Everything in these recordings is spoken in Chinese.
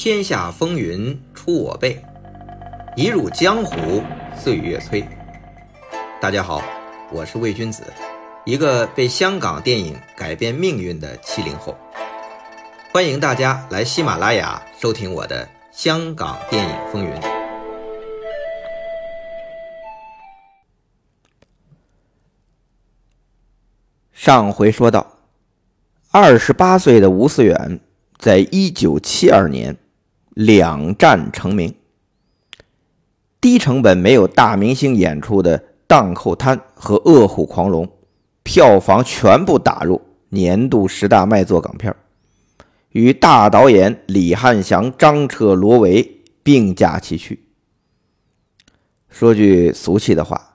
天下风云出我辈，一入江湖岁月催。大家好，我是魏君子，一个被香港电影改变命运的七零后。欢迎大家来喜马拉雅收听我的《香港电影风云》。上回说到，二十八岁的吴思远，在一九七二年两战成名。低成本没有大明星演出的《荡寇滩》和《饿虎狂龙》，票房全部打入年度十大卖座港片，与大导演李汉祥、张彻、罗维并驾齐驱。说句俗气的话。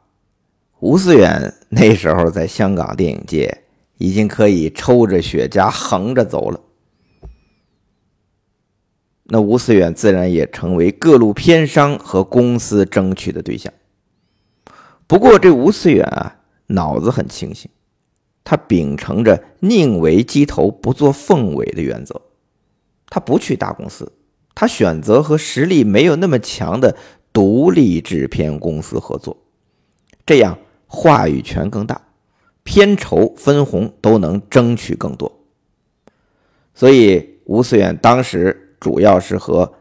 吴思远那时候在香港电影界已经可以抽着雪茄横着走了，那吴思远自然也成为各路片商和公司争取的对象。不过这吴思远啊，脑子很清醒，他秉承着宁为鸡头不做凤尾的原则，他不去大公司，他选择和实力没有那么强的独立制片公司合作，这样。话语权更大，片酬分红都能争取更多。所以吴思远当时主要是和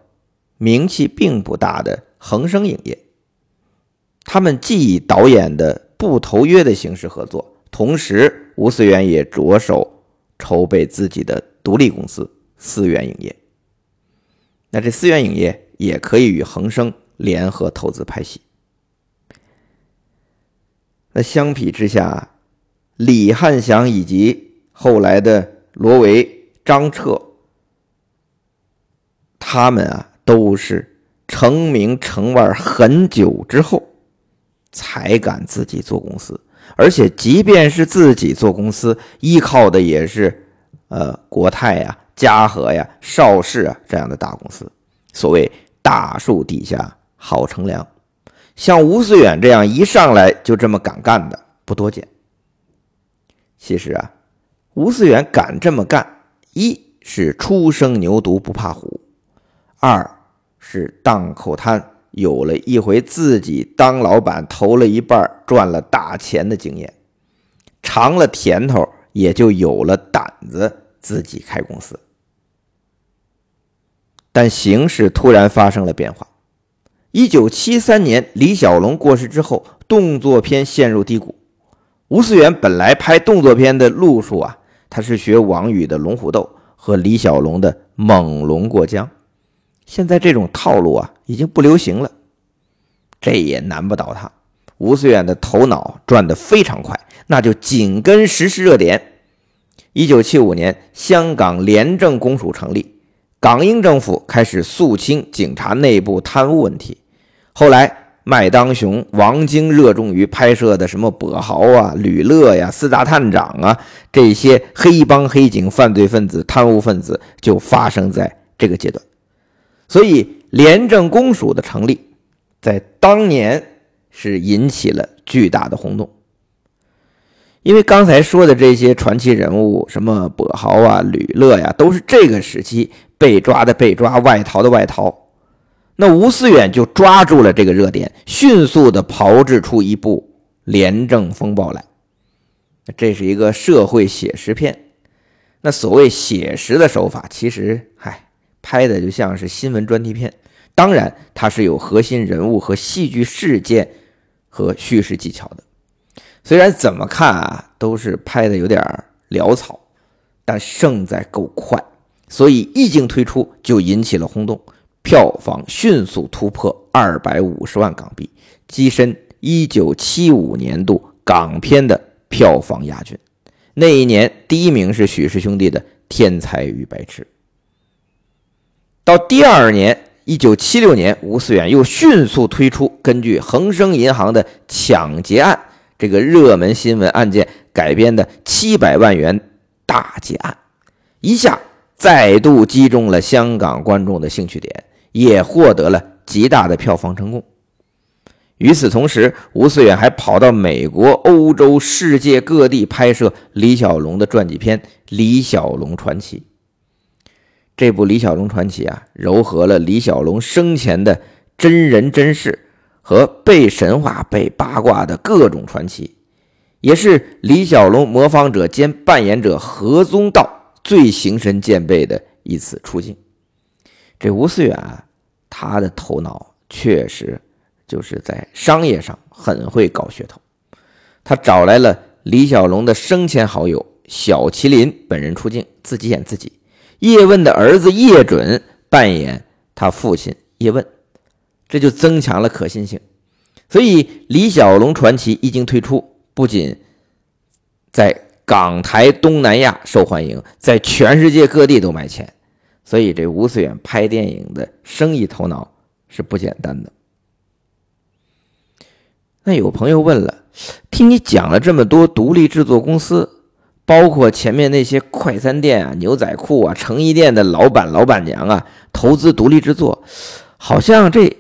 名气并不大的恒生影业，他们既以导演的不投约的形式合作，同时吴思远也着手筹备自己的独立公司思源影业。那这思源影业也可以与恒生联合投资拍戏。那相比之下，李汉祥以及后来的罗维、张彻，他们啊都是成名成腕很久之后才敢自己做公司，而且即便是自己做公司，依靠的也是呃国泰呀、嘉禾呀、邵氏啊这样的大公司。所谓大树底下好乘凉。像吴思远这样一上来就这么敢干的不多见。其实啊，吴思远敢这么干，一是初生牛犊不怕虎，二是荡口滩有了一回自己当老板投了一半赚了大钱的经验，尝了甜头，也就有了胆子自己开公司。但形势突然发生了变化。一九七三年，李小龙过世之后，动作片陷入低谷。吴思远本来拍动作片的路数啊，他是学王宇的《龙虎斗》和李小龙的《猛龙过江》，现在这种套路啊已经不流行了。这也难不倒他，吴思远的头脑转得非常快，那就紧跟时事热点。一九七五年，香港廉政公署成立，港英政府开始肃清警察内部贪污问题。后来，麦当雄、王晶热衷于拍摄的什么跛豪啊、吕乐呀、四大探长啊，这些黑帮、黑警、犯罪分子、贪污分子就发生在这个阶段。所以，廉政公署的成立，在当年是引起了巨大的轰动。因为刚才说的这些传奇人物，什么跛豪啊、吕乐呀，都是这个时期被抓的被抓、外逃的外逃。那吴思远就抓住了这个热点，迅速的炮制出一部《廉政风暴》来。这是一个社会写实片。那所谓写实的手法，其实嗨，拍的就像是新闻专题片。当然，它是有核心人物和戏剧事件和叙事技巧的。虽然怎么看啊，都是拍的有点潦草，但胜在够快，所以一经推出就引起了轰动。票房迅速突破二百五十万港币，跻身一九七五年度港片的票房亚军。那一年，第一名是许氏兄弟的《天才与白痴》。到第二年，一九七六年，吴思远又迅速推出根据恒生银行的抢劫案这个热门新闻案件改编的七百万元大劫案，一下再度击中了香港观众的兴趣点。也获得了极大的票房成功。与此同时，吴思远还跑到美国、欧洲、世界各地拍摄李小龙的传记片《李小龙传奇》。这部《李小龙传奇》啊，糅合了李小龙生前的真人真事和被神话、被八卦的各种传奇，也是李小龙模仿者兼扮演者何宗道最形神兼备的一次出镜。这吴思远啊，他的头脑确实就是在商业上很会搞噱头。他找来了李小龙的生前好友小麒麟本人出镜，自己演自己。叶问的儿子叶准扮演他父亲叶问，这就增强了可信性。所以《李小龙传奇》一经推出，不仅在港台东南亚受欢迎，在全世界各地都卖钱。所以这吴思远拍电影的生意头脑是不简单的。那有朋友问了，听你讲了这么多独立制作公司。包括前面那些快餐店啊、牛仔裤啊、成衣店的老板、老板娘啊，投资独立制作，好像这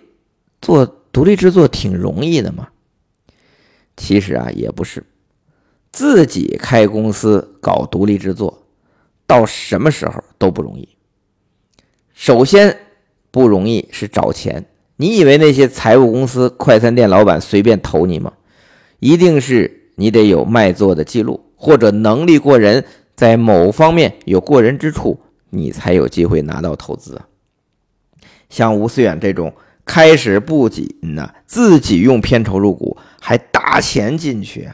做独立制作挺容易的嘛。其实啊，也不是，自己开公司搞独立制作，到什么时候都不容易。首先不容易是找钱，你以为那些财务公司、快餐店老板随便投你吗？一定是你得有卖座的记录。或者能力过人，在某方面有过人之处，你才有机会拿到投资。像吴思远这种开始不仅呢自己用片酬入股，还打钱进去，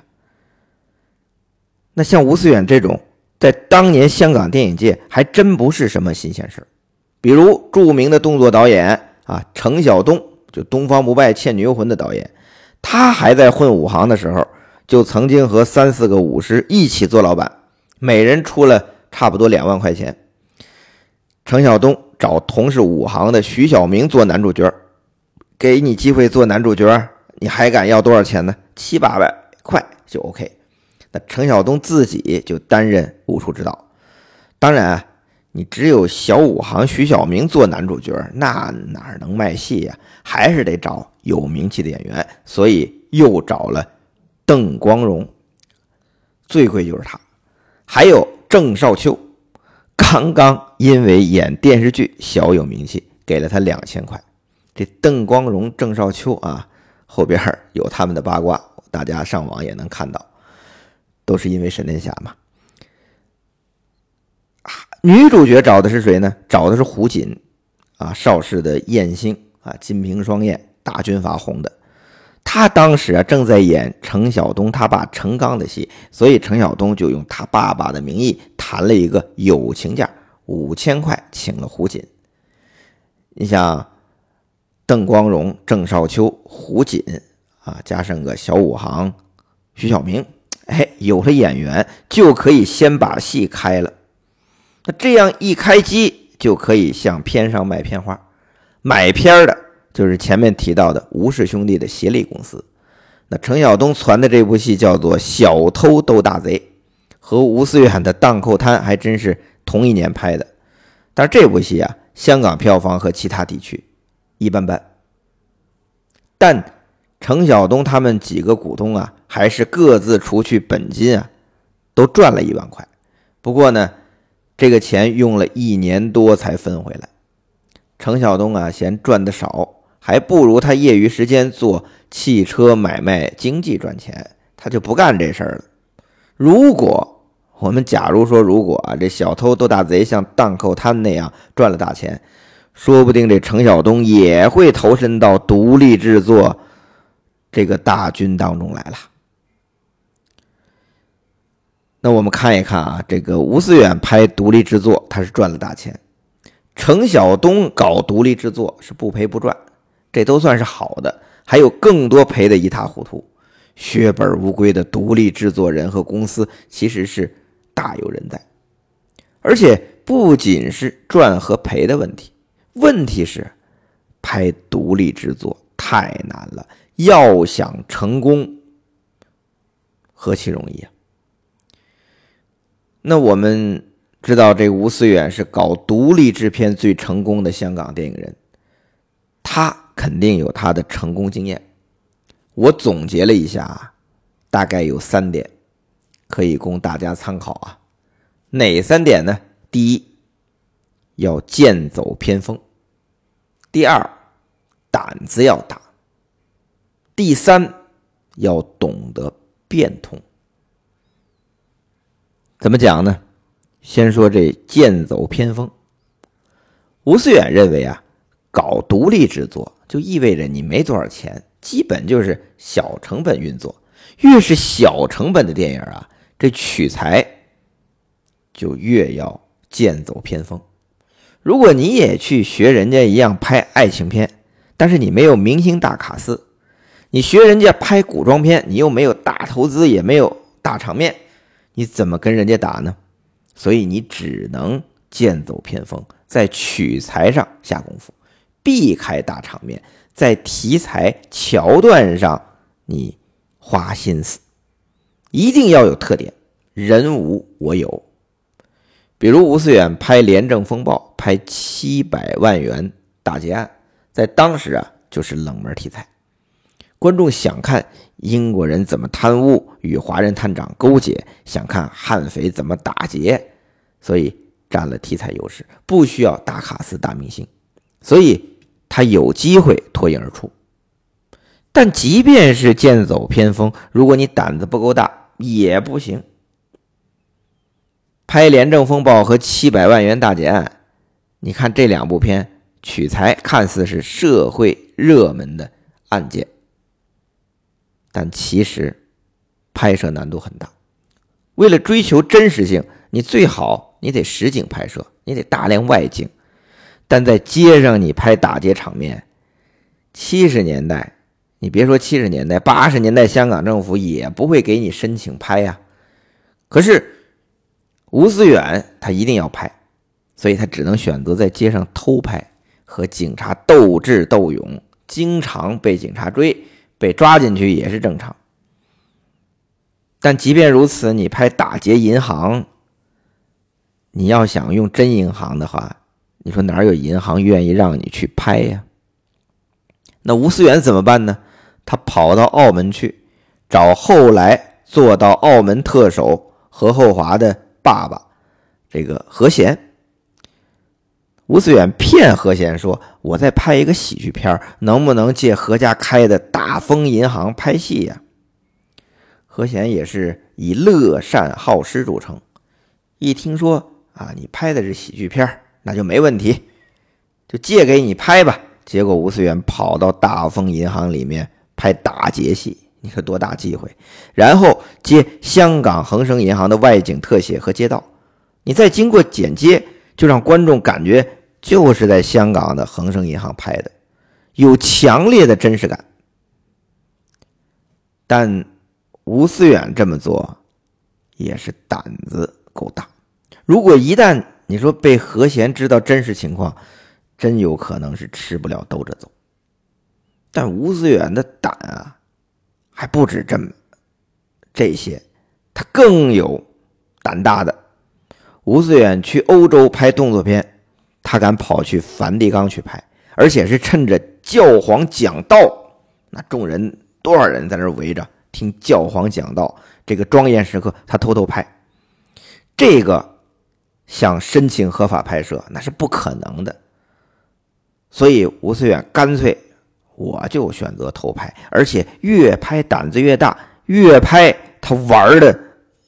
那像吴思远这种，在当年香港电影界还真不是什么新鲜事比如著名的动作导演啊，程晓东，就《东方不败》《倩女幽魂》的导演，他还在混武行的时候。就曾经和三四个武师一起做老板，每人出了差不多两万块钱。程晓东找同是武行的徐小明做男主角，给你机会做男主角，你还敢要多少钱呢？七八百块就 OK。那程晓东自己就担任武术指导。当然，你只有小武行徐小明做男主角，那哪能卖戏呀？还是得找有名气的演员，所以又找了。邓光荣最贵就是他，还有郑少秋，刚刚因为演电视剧小有名气，给了他两千块。这邓光荣、郑少秋啊，后边有他们的八卦，大家上网也能看到，都是因为沈殿霞嘛。女主角找的是谁呢？找的是胡锦啊，邵氏的艳星啊，金瓶双艳，大军阀红的。他当时啊正在演程晓东他爸程刚的戏，所以程晓东就用他爸爸的名义谈了一个友情价，五千块请了胡锦。你像邓光荣、郑少秋、胡锦啊，加上个小武行徐小明，哎，有了演员就可以先把戏开了。那这样一开机就可以向片上卖片花，买片的。就是前面提到的吴氏兄弟的协力公司，那程晓东传的这部戏叫做《小偷斗大贼》，和吴思远的《荡寇滩》还真是同一年拍的。但是这部戏啊，香港票房和其他地区一般般。但程晓东他们几个股东啊，还是各自除去本金啊，都赚了一万块。不过呢，这个钱用了一年多才分回来。程晓东啊，嫌赚的少。还不如他业余时间做汽车买卖经济赚钱，他就不干这事儿了。如果我们假如说，如果啊这小偷斗大贼像荡寇滩那样赚了大钱，说不定这程晓东也会投身到独立制作这个大军当中来了。那我们看一看啊，这个吴思远拍独立制作，他是赚了大钱；程晓东搞独立制作是不赔不赚。这都算是好的，还有更多赔得一塌糊涂、血本无归的独立制作人和公司，其实是大有人在。而且不仅是赚和赔的问题，问题是拍独立制作太难了，要想成功，何其容易啊！那我们知道，这吴思远是搞独立制片最成功的香港电影人，他。肯定有他的成功经验，我总结了一下啊，大概有三点，可以供大家参考啊。哪三点呢？第一，要剑走偏锋；第二，胆子要大；第三，要懂得变通。怎么讲呢？先说这剑走偏锋。吴思远认为啊，搞独立制作就意味着你没多少钱，基本就是小成本运作。越是小成本的电影啊，这取材就越要剑走偏锋。如果你也去学人家一样拍爱情片，但是你没有明星大卡司，你学人家拍古装片，你又没有大投资，也没有大场面，你怎么跟人家打呢？所以你只能剑走偏锋，在取材上下功夫，避开大场面，在题材桥段上你。花心思，一定要有特点，人无我有。比如吴思远拍《廉政风暴》，拍七百万元大劫案，在当时啊就是冷门题材。观众想看英国人怎么贪污与华人探长勾结，想看悍匪怎么打劫，所以占了题材优势，不需要大卡司、大明星，所以他有机会脱颖而出。但即便是剑走偏锋，如果你胆子不够大，也不行。拍《廉政风暴》和《七百万元大劫案》，你看这两部片取材看似是社会热门的案件，但其实拍摄难度很大。为了追求真实性，你最好你得实景拍摄，你得大量外景。但在街上你拍打劫场面，七十年代。你别说七十年代、八十年代，香港政府也不会给你申请拍呀。可是吴思远他一定要拍，所以他只能选择在街上偷拍，和警察斗智斗勇，经常被警察追，被抓进去也是正常。但即便如此，你拍打劫银行，你要想用真银行的话，你说哪有银行愿意让你去拍呀？那吴思远怎么办呢？他跑到澳门去找后来做到澳门特首何厚华的爸爸，这个何贤。吴思远骗何贤说：“我在拍一个喜剧片，能不能借何家开的大丰银行拍戏呀？”何贤也是以乐善好施著称，一听说啊，你拍的是喜剧片，那就没问题，就借给你拍吧。结果吴思远跑到大丰银行里面。拍打劫戏，你说多大机会？然后接香港恒生银行的外景特写和街道，你再经过剪接，就让观众感觉就是在香港的恒生银行拍的，有强烈的真实感。但吴思远这么做也是胆子够大。如果一旦你说被何贤知道真实情况，真有可能是吃不了兜着走。但吴思远的胆啊，还不止这么这些，他更有胆大的。吴思远去欧洲拍动作片，他敢跑去梵蒂冈去拍，而且是趁着教皇讲道，那众人多少人在那围着听教皇讲道，这个庄严时刻，他偷偷拍。这个想申请合法拍摄，那是不可能的。所以吴思远干脆。我就选择偷拍，而且越拍胆子越大，越拍他玩的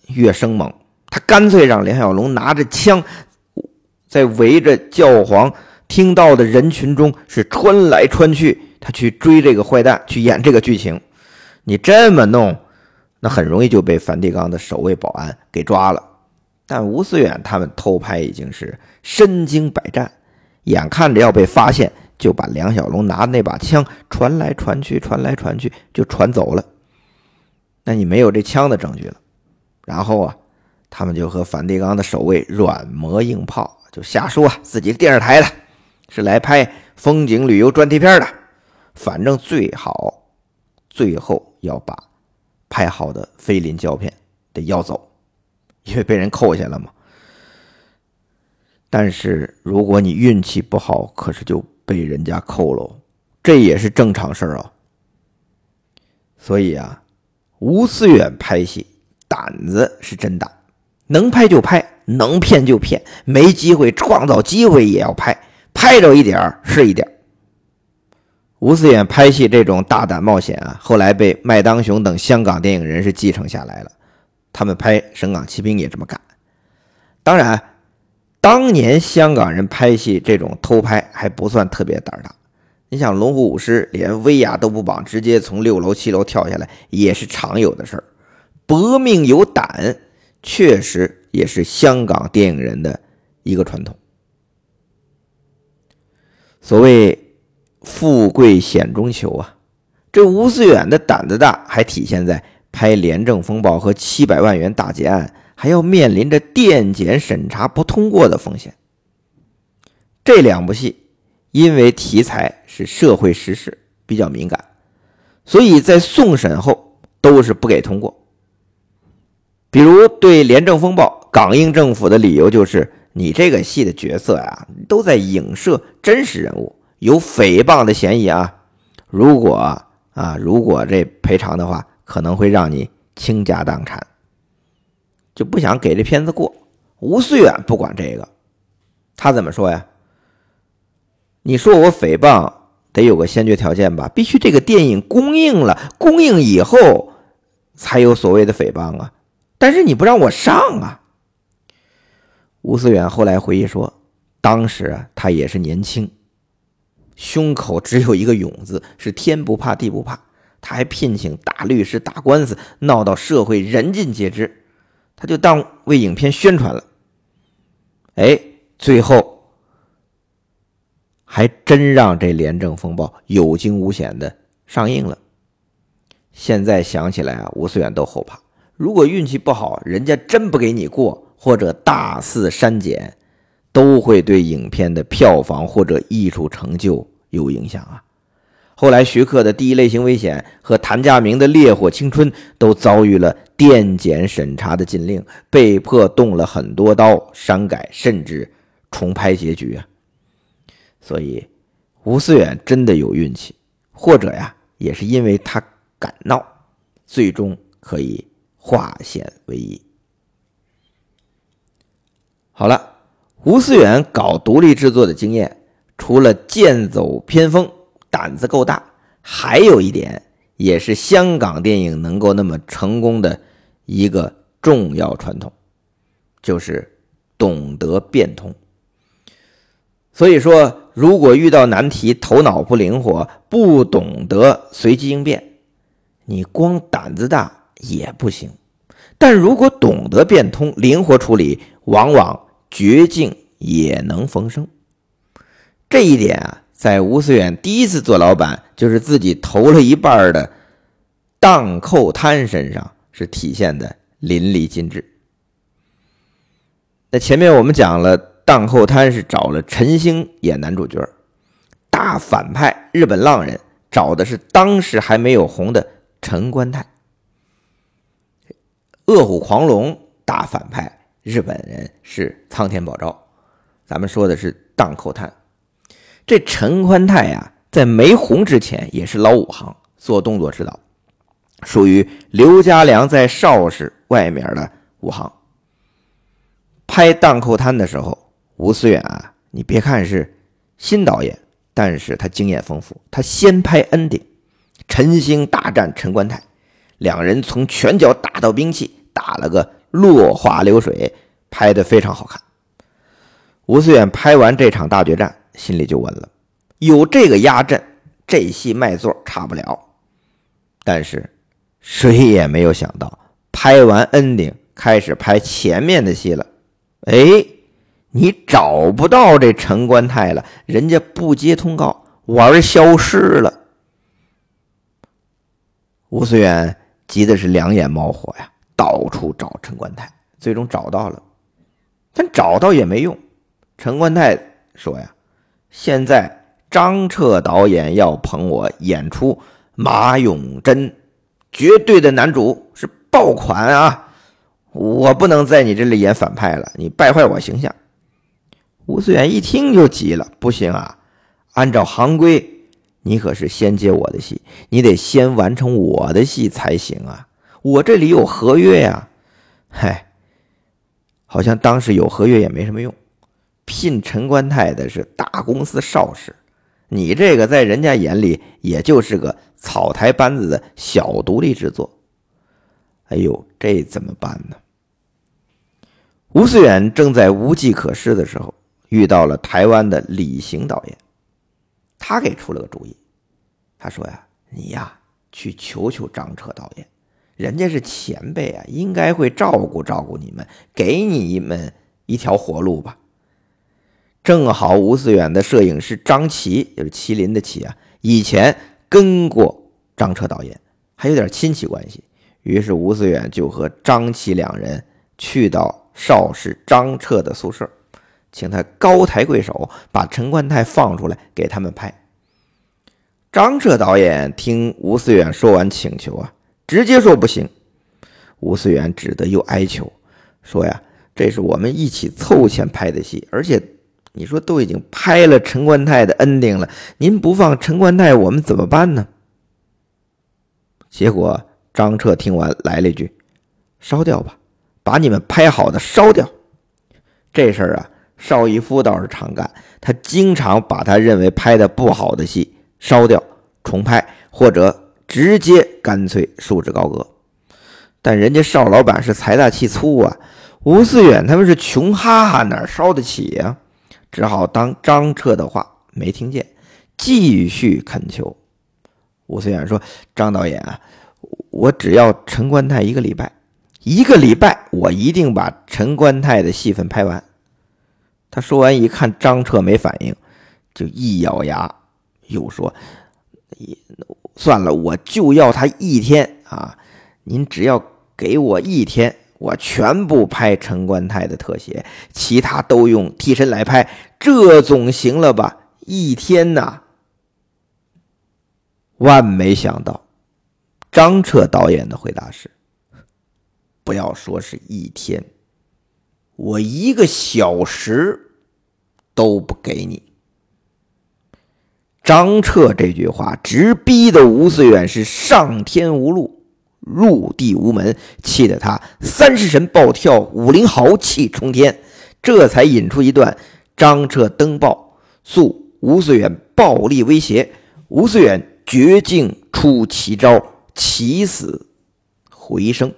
越生猛。他干脆让梁小龙拿着枪，在围着教皇听到的人群中是穿来穿去，他去追这个坏蛋，去演这个剧情。你这么弄，那很容易就被梵蒂冈的守卫保安给抓了。但吴思远他们偷拍已经是身经百战，眼看着要被发现。就把梁小龙拿的那把枪传来传去，传来传去，就传走了。那你没有这枪的证据了。然后啊，他们就和梵蒂冈的守卫软磨硬泡，就瞎说自己电视台的，是来拍风景旅游专题片的。反正最好最后要把拍好的菲林胶片得要走，因为被人扣下了嘛。但是如果你运气不好，可是就。被人家扣喽，这也是正常事儿啊。所以啊，吴思远拍戏胆子是真大，能拍就拍，能骗就骗，没机会创造机会也要拍，拍着一点是一点。吴思远拍戏这种大胆冒险啊，后来被麦当雄等香港电影人士继承下来了。他们拍《省港奇兵》也这么干。当然，当年香港人拍戏这种偷拍还不算特别胆大。你想，龙虎舞狮连威亚都不绑，直接从六楼、七楼跳下来，也是常有的事儿。搏命有胆，确实也是香港电影人的一个传统。所谓富贵险中求啊，这吴思远的胆子大，还体现在拍《廉政风暴》和七百万元大劫案，还要面临着电检审查不通过的风险。这两部戏。因为题材是社会时事比较敏感，所以在送审后都是不给通过。比如对《廉政风暴》，港英政府的理由就是你这个戏的角色呀，都在影射真实人物，有诽谤的嫌疑啊。如果啊，如果这赔偿的话，可能会让你倾家荡产，就不想给这片子过。吴思远不管这个，他怎么说呀？你说我诽谤得有个先决条件吧？必须这个电影公映了，公映以后才有所谓的诽谤啊！但是你不让我上啊！吴思远后来回忆说，当时啊，他也是年轻，胸口只有一个勇字，是天不怕地不怕。他还聘请大律师打官司，闹到社会人尽皆知，他就当为影片宣传了。哎，最后。还真让这《廉政风暴》有惊无险的上映了。现在想起来啊，吴思远都后怕。如果运气不好，人家真不给你过，或者大肆删减，都会对影片的票房或者艺术成就有影响啊。后来徐克的《第一类型危险》和谭家明的《烈火青春》都遭遇了电检审查的禁令，被迫动了很多刀，删改甚至重拍结局啊。所以，吴思远真的有运气，或者呀，也是因为他敢闹，最终可以化险为夷。好了，吴思远搞独立制作的经验，除了剑走偏锋、胆子够大，还有一点，也是香港电影能够那么成功的一个重要传统，就是懂得变通。所以说。如果遇到难题，头脑不灵活，不懂得随机应变，你光胆子大也不行。但如果懂得变通、灵活处理，往往绝境也能逢生。这一点啊，在吴思远第一次做老板，就是自己投了一半的荡寇滩身上，是体现的淋漓尽致。那前面我们讲了。荡寇滩是找了陈星演男主角，大反派日本浪人找的是当时还没有红的陈官泰。恶虎狂龙大反派日本人是苍天保昭，咱们说的是荡寇滩。这陈官泰呀，在没红之前也是老武行，做动作指导，属于刘家良在邵氏外面的武行。拍荡寇滩的时候。吴思远啊，你别看是新导演，但是他经验丰富。他先拍 ending，陈星大战陈官泰，两人从拳脚打到兵器，打了个落花流水，拍的非常好看。吴思远拍完这场大决战，心里就稳了，有这个压阵，这戏卖座差不了。但是谁也没有想到，拍完 ending，开始拍前面的戏了，哎。你找不到这陈官泰了，人家不接通告，玩消失了。吴思远急的是两眼冒火呀，到处找陈官泰，最终找到了，但找到也没用。陈官泰说呀：“现在张彻导演要捧我演出马永贞，绝对的男主是爆款啊！我不能在你这里演反派了，你败坏我形象。”吴思远一听就急了，不行啊！按照行规，你可是先接我的戏，你得先完成我的戏才行啊！我这里有合约呀！嗨，好像当时有合约也没什么用。聘陈官泰的是大公司邵氏，你这个在人家眼里也就是个草台班子的小独立制作。哎呦，这怎么办呢？吴思远正在无计可施的时候，遇到了台湾的李行导演，他给出了个主意。他说呀：“你呀，去求求张彻导演，人家是前辈啊，应该会照顾照顾你们，给你们一条活路吧。”正好吴思远的摄影师张琪，就是麒麟的麒啊，以前跟过张彻导演，还有点亲戚关系。于是吴思远就和张琪两人去到邵氏张彻的宿舍，请他高抬贵手，把陈冠泰放出来给他们拍。张彻导演听吴思远说完请求啊，直接说不行。吴思远只得又哀求说呀：“这是我们一起凑钱拍的戏，而且你说都已经拍了陈冠泰的 ending 了，您不放陈冠泰，我们怎么办呢？”结果。张彻听完，来了一句：“烧掉吧，把你们拍好的烧掉。”这事儿啊，邵逸夫倒是常干，他经常把他认为拍的不好的戏烧掉，重拍，或者直接干脆束之高阁。但人家邵老板是财大气粗啊，吴思远他们是穷哈哈，哪烧得起呀？只好当张彻的话没听见，继续恳求。吴思远说：“张导演啊。”我只要陈冠泰一个礼拜，一个礼拜，我一定把陈冠泰的戏份拍完。他说完，一看张彻没反应，就一咬牙，又说：“算了，我就要他一天啊！您只要给我一天，我全部拍陈冠泰的特写，其他都用替身来拍，这总行了吧？一天呐！”万没想到。张彻导演的回答是：“不要说是一天，我一个小时都不给你。”张彻这句话直逼的吴思远是上天无路，入地无门，气得他三十神暴跳，武林豪气冲天，这才引出一段张彻登报诉吴思远暴力威胁，吴思远绝境出奇招。起死回生。